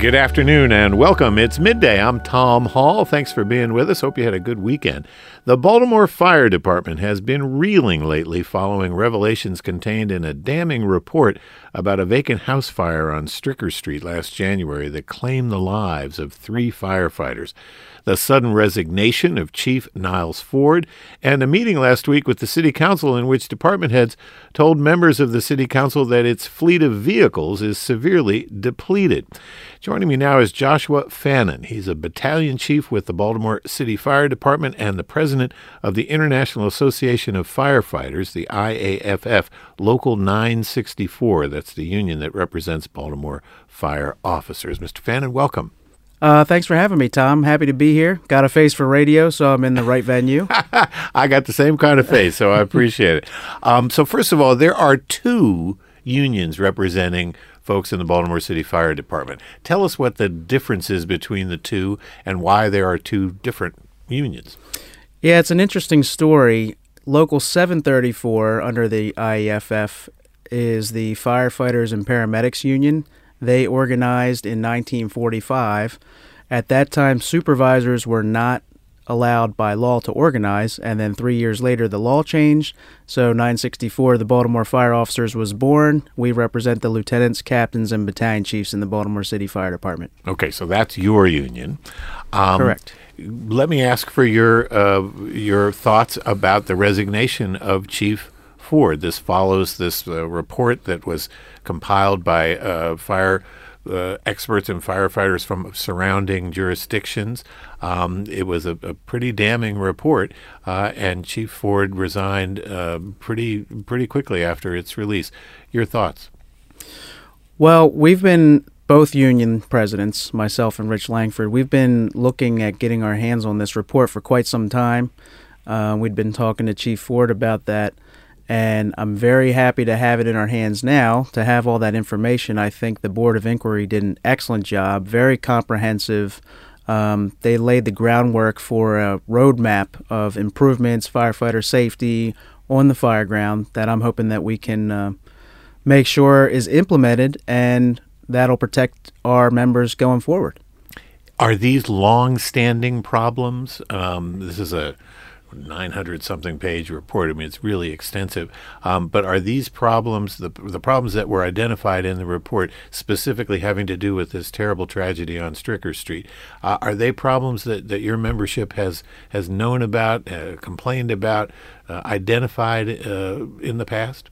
Good afternoon and welcome. It's midday. I'm Tom Hall. Thanks for being with us. Hope you had a good weekend. The Baltimore Fire Department has been reeling lately following revelations contained in a damning report about a vacant house fire on Stricker Street last January that claimed the lives of three firefighters the sudden resignation of Chief Niles Ford, and a meeting last week with the City Council in which department heads told members of the City Council that its fleet of vehicles is severely depleted. Joining me now is Joshua Fannin. He's a battalion chief with the Baltimore City Fire Department and the president of the International Association of Firefighters, the IAFF, Local 964. That's the union that represents Baltimore fire officers. Mr. Fannin, welcome. Uh, thanks for having me, Tom. Happy to be here. Got a face for radio, so I'm in the right venue. I got the same kind of face, so I appreciate it. Um, so, first of all, there are two unions representing folks in the Baltimore City Fire Department. Tell us what the difference is between the two and why there are two different unions. Yeah, it's an interesting story. Local 734 under the IAFF is the Firefighters and Paramedics Union. They organized in 1945. At that time, supervisors were not allowed by law to organize, and then three years later, the law changed. So, 964, the Baltimore Fire Officers was born. We represent the lieutenants, captains, and battalion chiefs in the Baltimore City Fire Department. Okay, so that's your union. Um, Correct. Let me ask for your uh, your thoughts about the resignation of Chief This follows this uh, report that was compiled by uh, fire uh, experts and firefighters from surrounding jurisdictions. Um, it was a, a, pretty damning report, uh, and Chief Ford resigned uh, pretty pretty quickly after its release. Your thoughts? Well, we've been both union presidents, myself and Rich Langford. We've been looking at getting our hands on this report for quite some time. Uh, we'd been talking to Chief Ford about that and I'm very happy to have it in our hands now to have all that information. I think the Board of Inquiry did an excellent job, very comprehensive. Um, they laid the groundwork for a roadmap of improvements, firefighter safety on the fire ground that I'm hoping that we can uh, make sure is implemented and that'll protect our members going forward. Are these long-standing problems? Um, this is a 900 something page report. I mean, it's really extensive. Um, but are these problems, the, the problems that were identified in the report, specifically having to do with this terrible tragedy on Stricker Street, uh, are they problems that, that your membership has, has known about, uh, complained about, uh, identified uh, in the past?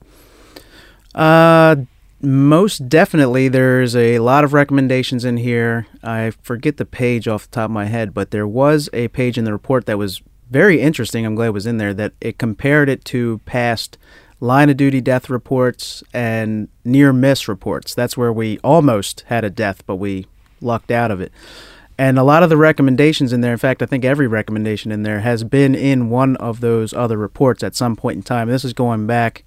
Uh, most definitely, there's a lot of recommendations in here. I forget the page off the top of my head, but there was a page in the report that was very interesting. I'm glad it was in there that it compared it to past line of duty death reports and near miss reports. That's where we almost had a death, but we lucked out of it. And a lot of the recommendations in there, in fact, I think every recommendation in there has been in one of those other reports at some point in time. This is going back,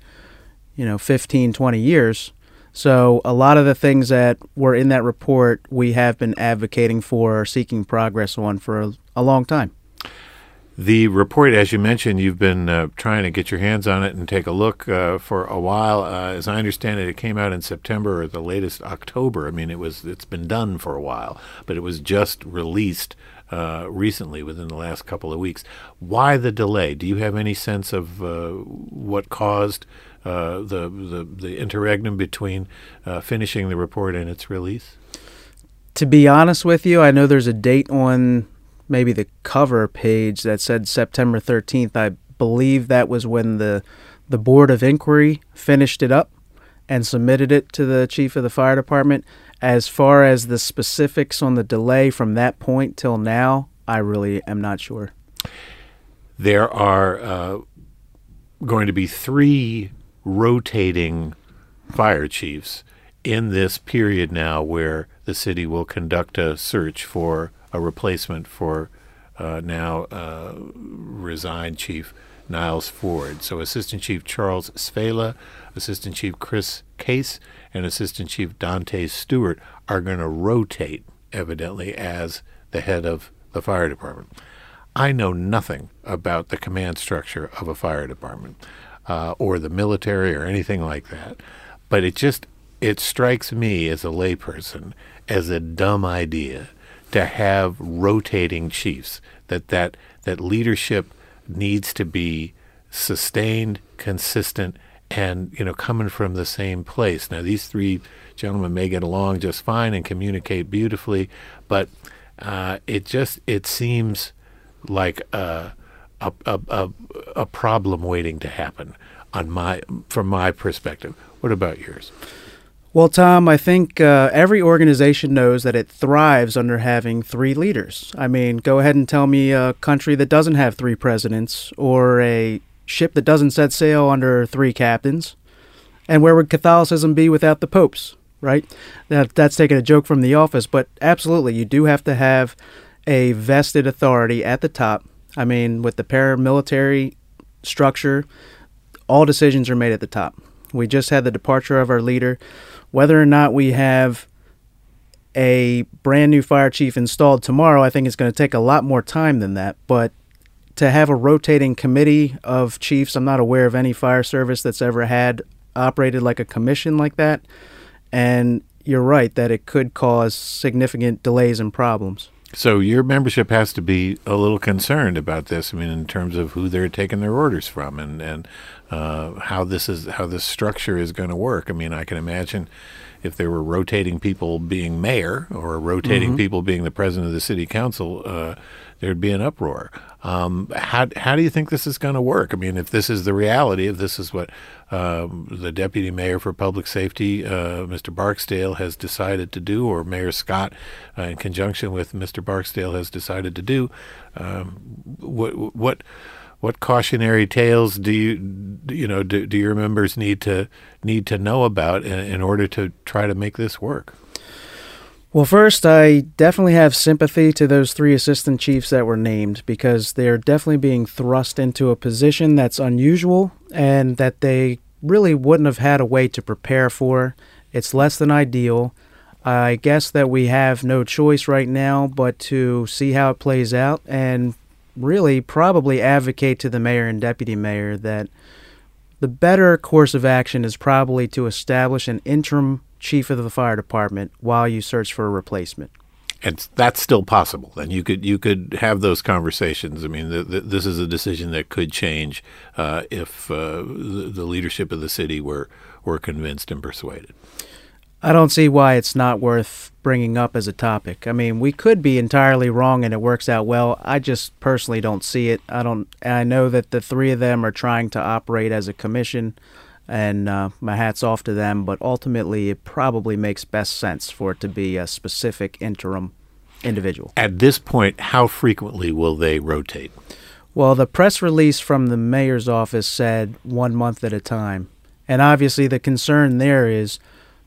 you know, 15, 20 years. So a lot of the things that were in that report, we have been advocating for seeking progress on for a, a long time. The report, as you mentioned, you've been uh, trying to get your hands on it and take a look uh, for a while. Uh, as I understand it, it came out in September or the latest October. I mean, it was it's been done for a while, but it was just released uh, recently within the last couple of weeks. Why the delay? Do you have any sense of uh, what caused uh, the, the the interregnum between finishing the report and its release? To be honest with you, I know there's a date on maybe the cover page that said September 13th. I believe that was when the the board of inquiry finished it up and submitted it to the chief of the fire department. As far as the specifics on the delay from that point till now, I really am not sure. There are uh, going to be three rotating fire chiefs in this period now where the city will conduct a search for a replacement for uh, now uh, resigned Chief Niles Ford. So Assistant Chief Charles Svehla, Assistant Chief Chris Caisse, and Assistant Chief Dante Stewart are going to rotate, evidently, as the head of the fire department. I know nothing about the command structure of a fire department uh, or the military or anything like that, but it just it strikes me as a layperson as a dumb idea to have rotating chiefs. That that that leadership needs to be sustained, consistent, and you know coming from the same place. Now these three gentlemen may get along just fine and communicate beautifully, but uh, it just it seems like a, a, a, a problem waiting to happen on my from my perspective. What about yours? Well, Tom, I think uh, every organization knows that it thrives under having three leaders. I mean, go ahead and tell me a country that doesn't have three presidents or a ship that doesn't set sail under three captains. And where would Catholicism be without the popes, right? That, that's taking a joke from The Office, but absolutely, you do have to have a vested authority at the top. I mean, with the paramilitary structure, all decisions are made at the top. We just had the departure of our leader. Whether or not we have a brand new fire chief installed tomorrow, I think it's going to take a lot more time than that. But to have a rotating committee of chiefs, I'm not aware of any fire service that's ever had operated like a commission like that. And you're right that it could cause significant delays and problems. So your membership has to be a little concerned about this. I mean, in terms of who they're taking their orders from and and uh, how this is how this structure is going to work. I mean, I can imagine if there were rotating people being mayor or rotating mm-hmm. people being the president of the city council, uh, there'd be an uproar. Um, how how do you think this is going to work? I mean, if this is the reality, if this is what um, the deputy mayor for public safety, uh, Mr. Barksdale, has decided to do, or Mayor Scott, uh, in conjunction with Mr. Barksdale, has decided to do, um, what what what cautionary tales do you you know do, do your members need to need to know about in, in order to try to make this work? Well, first, I definitely have sympathy to those three assistant chiefs that were named because they're definitely being thrust into a position that's unusual and that they really wouldn't have had a way to prepare for. It's less than ideal. I guess that we have no choice right now but to see how it plays out and really probably advocate to the mayor and deputy mayor that the better course of action is probably to establish an interim chief of the fire department while you search for a replacement. And that's still possible. And you could you could have those conversations. I mean, the, the, this is a decision that could change uh, if uh, the, the leadership of the city were were convinced and persuaded. I don't see why it's not worth bringing up as a topic. I mean, we could be entirely wrong and it works out well. I just personally don't see it. I don't. I know that the three of them are trying to operate as a commission and uh, my hat's off to them. But ultimately, it probably makes best sense for it to be a specific interim individual. At this point, how frequently will they rotate? Well, the press release from the mayor's office said one month at a time. And obviously, the concern there is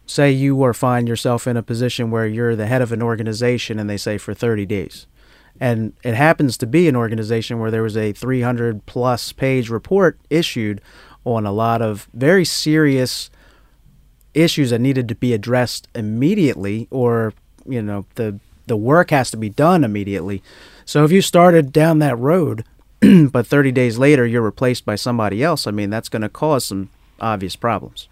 say you were find yourself in a position where you're the head of an organization and they say for 30 days. And it happens to be an organization where there was a 300 plus page report issued on a lot of very serious issues that needed to be addressed immediately or you know the the work has to be done immediately so if you started down that road but 30 days later you're replaced by somebody else i mean that's going to cause some obvious problems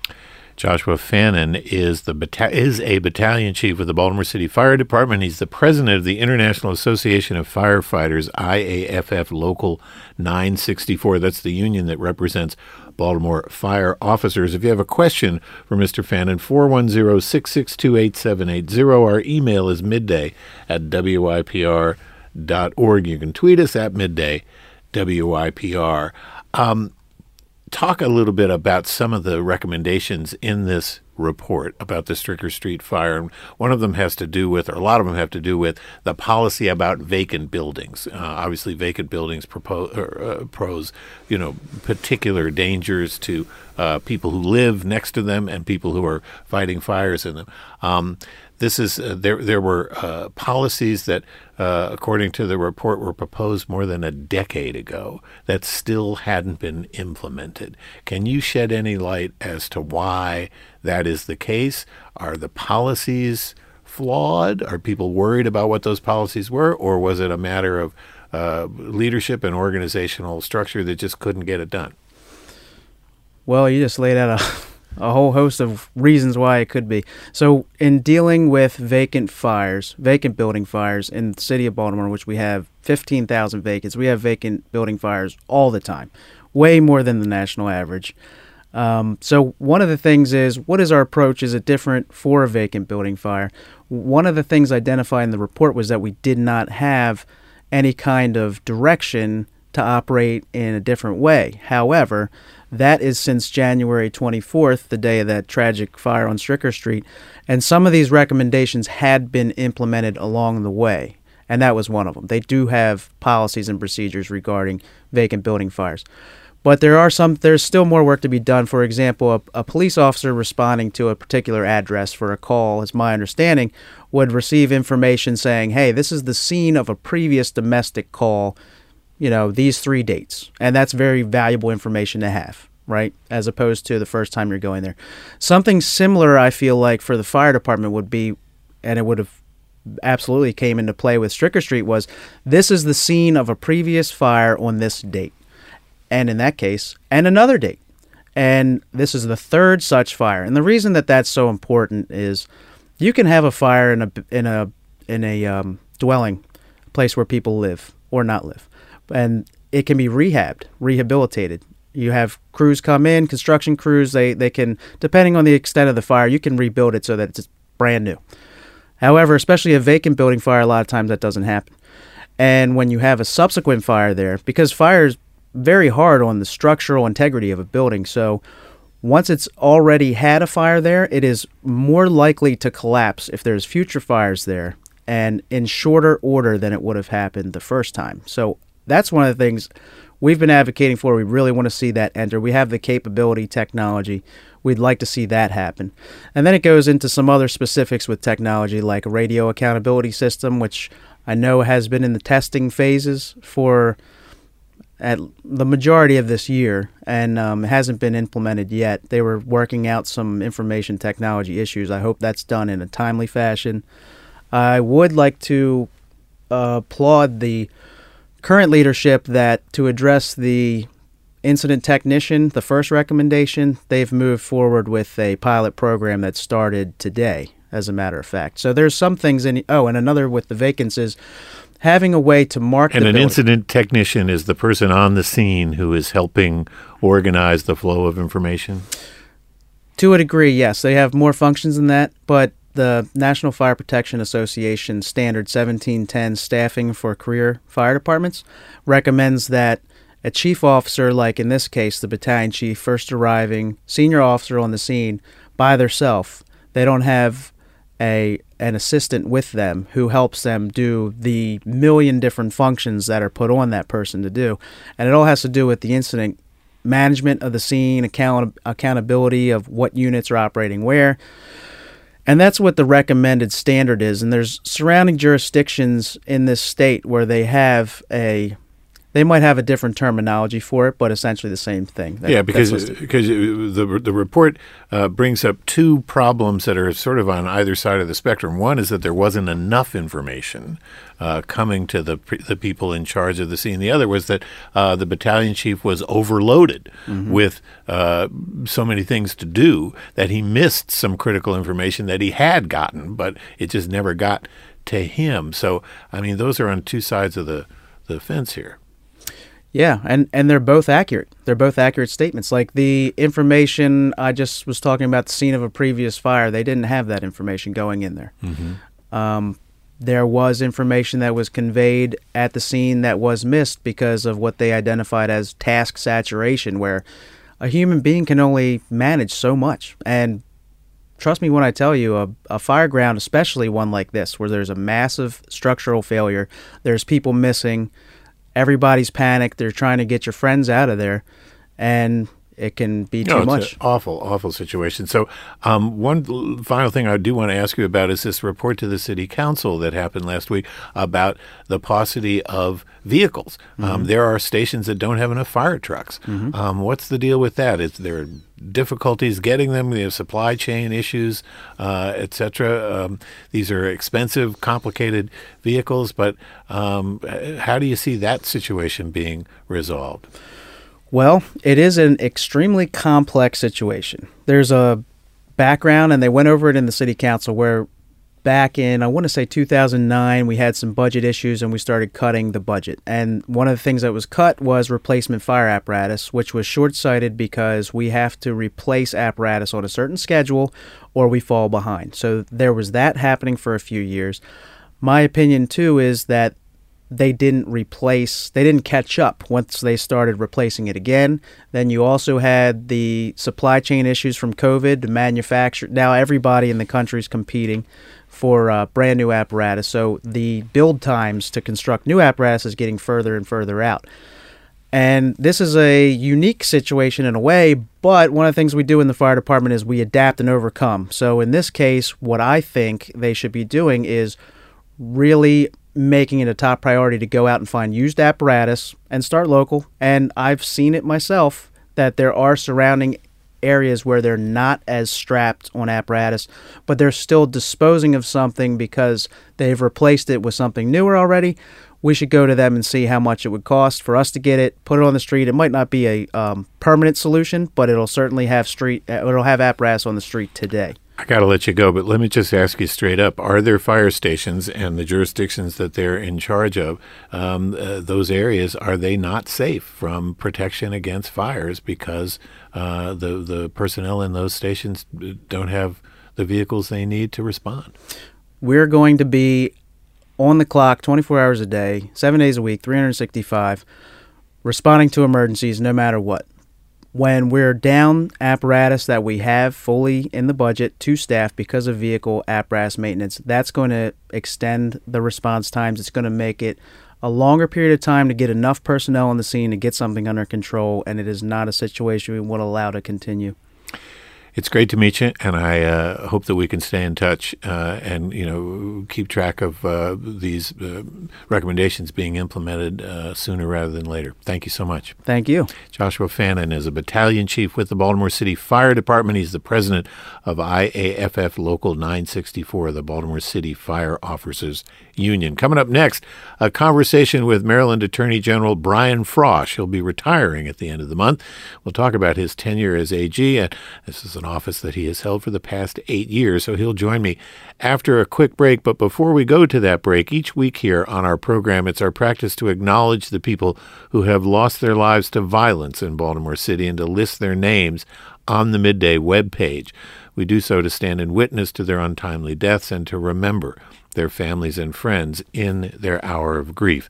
Joshua Fannin is the is a battalion chief with the Baltimore City Fire Department. He's the president of the International Association of Firefighters, IAFF Local 964. That's the union that represents Baltimore fire officers. If you have a question for Mr. Fannin, 410 662 8780. Our email is midday at WYPR.org. You can tweet us at midday WYPR. Um, talk a little bit about some of the recommendations in this report about the Stricker Street fire. And one of them has to do with, or a lot of them have to do with, the policy about vacant buildings. Uh, obviously, vacant buildings propose, uh, pose, you know, particular dangers to uh, people who live next to them and people who are fighting fires in them. Um, this is uh, there. There were uh, policies that, uh, according to the report, were proposed more than a decade ago that still hadn't been implemented. Can you shed any light as to why that is the case? Are the policies flawed? Are people worried about what those policies were, or was it a matter of uh, leadership and organizational structure that just couldn't get it done? Well, you just laid out a a whole host of reasons why it could be. So, in dealing with vacant fires, vacant building fires in the city of Baltimore, which we have 15,000 vacants, we have vacant building fires all the time, way more than the national average. Um, so, one of the things is what is our approach? Is it different for a vacant building fire? One of the things identified in the report was that we did not have any kind of direction to operate in a different way. However, that is since January 24th, the day of that tragic fire on Stricker Street. And some of these recommendations had been implemented along the way. And that was one of them. They do have policies and procedures regarding vacant building fires. But there are some, there's still more work to be done. For example, a, a police officer responding to a particular address for a call, is my understanding, would receive information saying, hey, this is the scene of a previous domestic call you know, these three dates. And that's very valuable information to have, right? As opposed to the first time you're going there. Something similar, I feel like, for the fire department would be, and it would have absolutely came into play with Stricker Street, was this is the scene of a previous fire on this date. And in that case, and another date. And this is the third such fire. And the reason that that's so important is you can have a fire in a in a in a um, dwelling place where people live or not live and it can be rehabbed, rehabilitated. You have crews come in, construction crews. They they can, depending on the extent of the fire, you can rebuild it so that it's brand new. However, especially a vacant building fire, a lot of times that doesn't happen. And when you have a subsequent fire there, because fire is very hard on the structural integrity of a building, so once it's already had a fire there, it is more likely to collapse if there's future fires there and in shorter order than it would have happened the first time. So that's one of the things we've been advocating for. We really want to see that enter. We have the capability, technology. We'd like to see that happen. And then it goes into some other specifics with technology, like a radio accountability system, which I know has been in the testing phases for at the majority of this year and um, hasn't been implemented yet. They were working out some information technology issues. I hope that's done in a timely fashion. I would like to uh, applaud the current leadership that to address the incident technician, the first recommendation, they've moved forward with a pilot program that started today, as a matter of fact. So there's some things in. Oh, and another with the vacancies, having a way to mark. And an building. incident technician is the person on the scene who is helping organize the flow of information. To a degree, yes, they have more functions than that, but the National Fire Protection Association Standard 1710 staffing for career fire departments recommends that a chief officer, like in this case, the battalion chief, first arriving senior officer on the scene by themselves, they don't have a an assistant with them who helps them do the million different functions that are put on that person to do, and it all has to do with the incident management of the scene, account accountability of what units are operating where. And that's what the recommended standard is. And there's surrounding jurisdictions in this state where they have a they might have a different terminology for it, but essentially the same thing. That, yeah, because because the the report uh, brings up two problems that are sort of on either side of the spectrum. One is that there wasn't enough information uh, coming to the the people in charge of the scene. The other was that uh, the battalion chief was overloaded mm-hmm. with uh, so many things to do that he missed some critical information that he had gotten, but it just never got to him. So I mean, those are on two sides of the the fence here. Yeah, and and they're both accurate. They're both accurate statements. Like the information I just was talking about the scene of a previous fire, they didn't have that information going in there. Mm-hmm. Um, there was information that was conveyed at the scene that was missed because of what they identified as task saturation, where a human being can only manage so much. And trust me when I tell you, a, a fire ground, especially one like this, where there's a massive structural failure, there's people missing everybody's panicked. They're trying to get your friends out of there, and it can be too no, much. awful, awful situation. So, um, one final thing I do want to ask you about is this report to the city council that happened last week about the paucity of vehicles. Um, mm-hmm. Um, there are stations that don't have enough fire trucks. Mm-hmm. Um, what's the deal with that? Is there difficulties getting them? We have supply chain issues, uh, etc. Um, these are expensive, complicated vehicles, but um, how do you see that situation being resolved? Well, it is an extremely complex situation. There's a background, and they went over it in the city council where back in, I want to say 2009, we had some budget issues and we started cutting the budget. And one of the things that was cut was replacement fire apparatus, which was short sighted because we have to replace apparatus on a certain schedule or we fall behind. So there was that happening for a few years. My opinion, too, is that they didn't replace, they didn't catch up once they started replacing it again. Then you also had the supply chain issues from COVID, manufacture. Now everybody in the country is competing for uh, brand new apparatus. So the build times to construct new apparatus is getting further and further out. And this is a unique situation in a way, but one of the things we do in the fire department is we adapt and overcome. So in this case, what I think they should be doing is really making it a top priority to go out and find used apparatus and start local. And I've seen it myself that there are surrounding areas where they're not as strapped on apparatus, but they're still disposing of something because they've replaced it with something newer already. We should go to them and see how much it would cost for us to get it, put it on the street. It might not be a um, permanent solution, but it'll certainly have street. It'll have apparatus on the street today. I got to let you go, but let me just ask you straight up: Are there fire stations and the jurisdictions that they're in charge of? Um, uh, those areas are they not safe from protection against fires because uh, the the personnel in those stations don't have the vehicles they need to respond? We're going to be on the clock, 24 hours a day, seven days a week, 365, responding to emergencies no matter what when we're down apparatus that we have fully in the budget to staff because of vehicle apparatus maintenance, that's going to extend the response times. It's going to make it a longer period of time to get enough personnel on the scene to get something under control, and it is not a situation we want to allow to continue. It's great to meet you, and I uh, hope that we can stay in touch uh, and you know keep track of uh, these uh, recommendations being implemented uh, sooner rather than later. Thank you so much. Thank you. Joshua Fannin is a battalion chief with the Baltimore City Fire Department. He's the president of IAFF Local 964, the Baltimore City Fire Officers Union. Coming up next, a conversation with Maryland Attorney General Brian Frosh. He'll be retiring at the end of the month. We'll talk about his tenure as AG, and this is an office that he has held for the past eight years, so he'll join me after a quick break. But before we go to that break, each week here on our program, it's our practice to acknowledge the people who have lost their lives to violence in Baltimore City and to list their names on the Midday web page. We do so to stand in witness to their untimely deaths and to remember their families and friends in their hour of grief.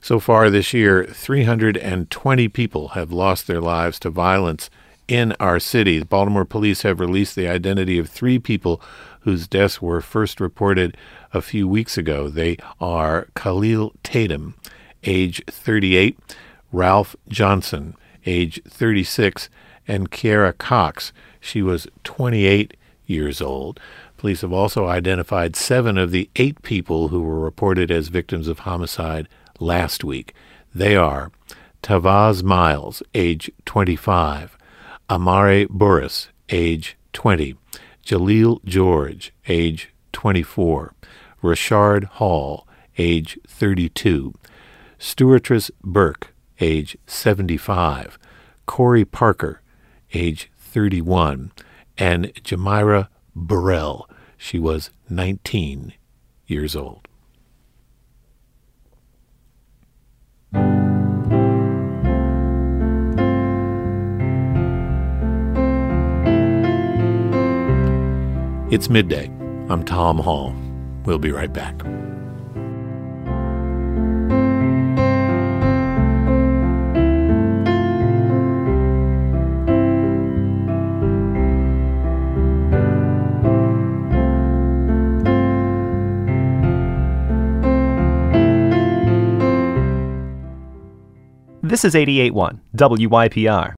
So far this year, 320 people have lost their lives to violence in our city. Baltimore police have released the identity of three people whose deaths were first reported a few weeks ago. They are Khalil Tatum, age 38, Ralph Johnson, age 36, and Kiera Cox. She was 28 years old. Police have also identified seven of the eight people who were reported as victims of homicide last week. They are Tavaz Miles, age 25, Amare Burris, age 20, Jaleel George, age 24, Rashard Hall, age 32, Stewartress Burke, age 75, Corey Parker, age 31, and Jamira Burrell. She was 19 years old. It's midday. I'm Tom Hall. We'll be right back. This is 881 WYPR.